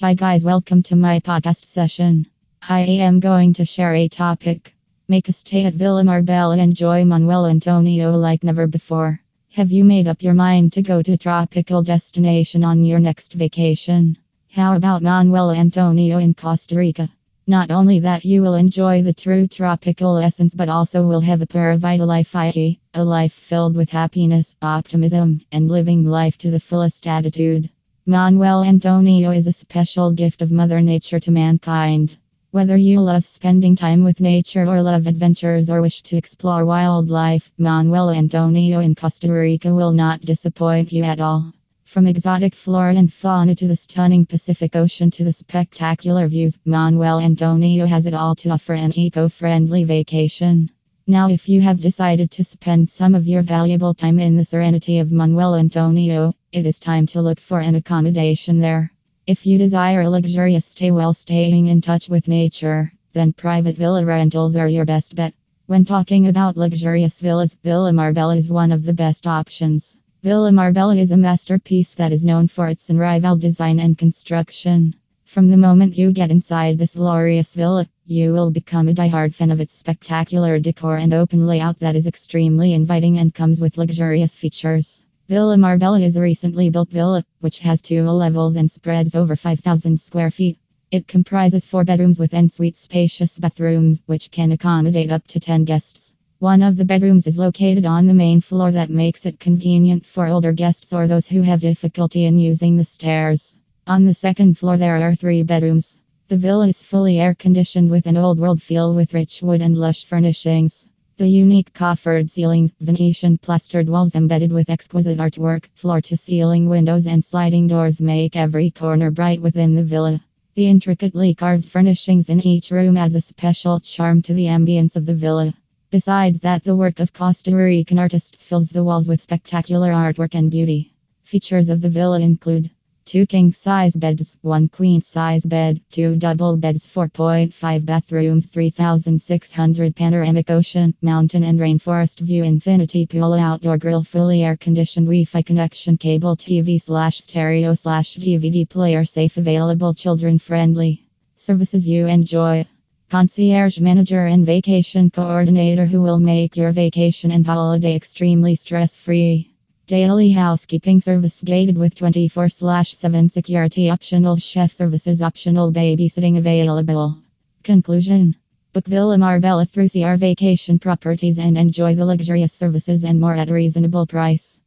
Hi, guys, welcome to my podcast session. I am going to share a topic. Make a stay at Villa Marbella and enjoy Manuel Antonio like never before. Have you made up your mind to go to tropical destination on your next vacation? How about Manuel Antonio in Costa Rica? Not only that, you will enjoy the true tropical essence, but also will have a pura vida life, i.e., a life filled with happiness, optimism, and living life to the fullest attitude. Manuel Antonio is a special gift of Mother Nature to mankind. Whether you love spending time with nature or love adventures or wish to explore wildlife, Manuel Antonio in Costa Rica will not disappoint you at all. From exotic flora and fauna to the stunning Pacific Ocean to the spectacular views, Manuel Antonio has it all to offer an eco friendly vacation. Now, if you have decided to spend some of your valuable time in the serenity of Manuel Antonio, it is time to look for an accommodation there. If you desire a luxurious stay while staying in touch with nature, then private villa rentals are your best bet. When talking about luxurious villas, Villa Marbella is one of the best options. Villa Marbella is a masterpiece that is known for its unrivaled design and construction. From the moment you get inside this glorious villa, you will become a die-hard fan of its spectacular decor and open layout that is extremely inviting and comes with luxurious features. Villa Marbella is a recently built villa, which has two levels and spreads over 5,000 square feet. It comprises four bedrooms with ensuite spacious bathrooms, which can accommodate up to 10 guests. One of the bedrooms is located on the main floor that makes it convenient for older guests or those who have difficulty in using the stairs. On the second floor, there are three bedrooms. The villa is fully air conditioned with an old world feel with rich wood and lush furnishings. The unique coffered ceilings, Venetian plastered walls embedded with exquisite artwork, floor to ceiling windows, and sliding doors make every corner bright within the villa. The intricately carved furnishings in each room adds a special charm to the ambience of the villa. Besides that, the work of Costa Rican artists fills the walls with spectacular artwork and beauty. Features of the villa include two king size beds, one queen size bed, two double beds, 4.5 bathrooms, 3600 panoramic ocean, mountain and rainforest view, infinity pool, outdoor grill, fully air conditioned Wi Fi connection, cable TV slash stereo slash DVD player, safe, available, children friendly. Services you enjoy. Concierge manager and vacation coordinator who will make your vacation and holiday extremely stress free. Daily housekeeping service gated with 24 7 security optional chef services optional babysitting available. Conclusion Book Villa Marbella through CR Vacation Properties and enjoy the luxurious services and more at a reasonable price.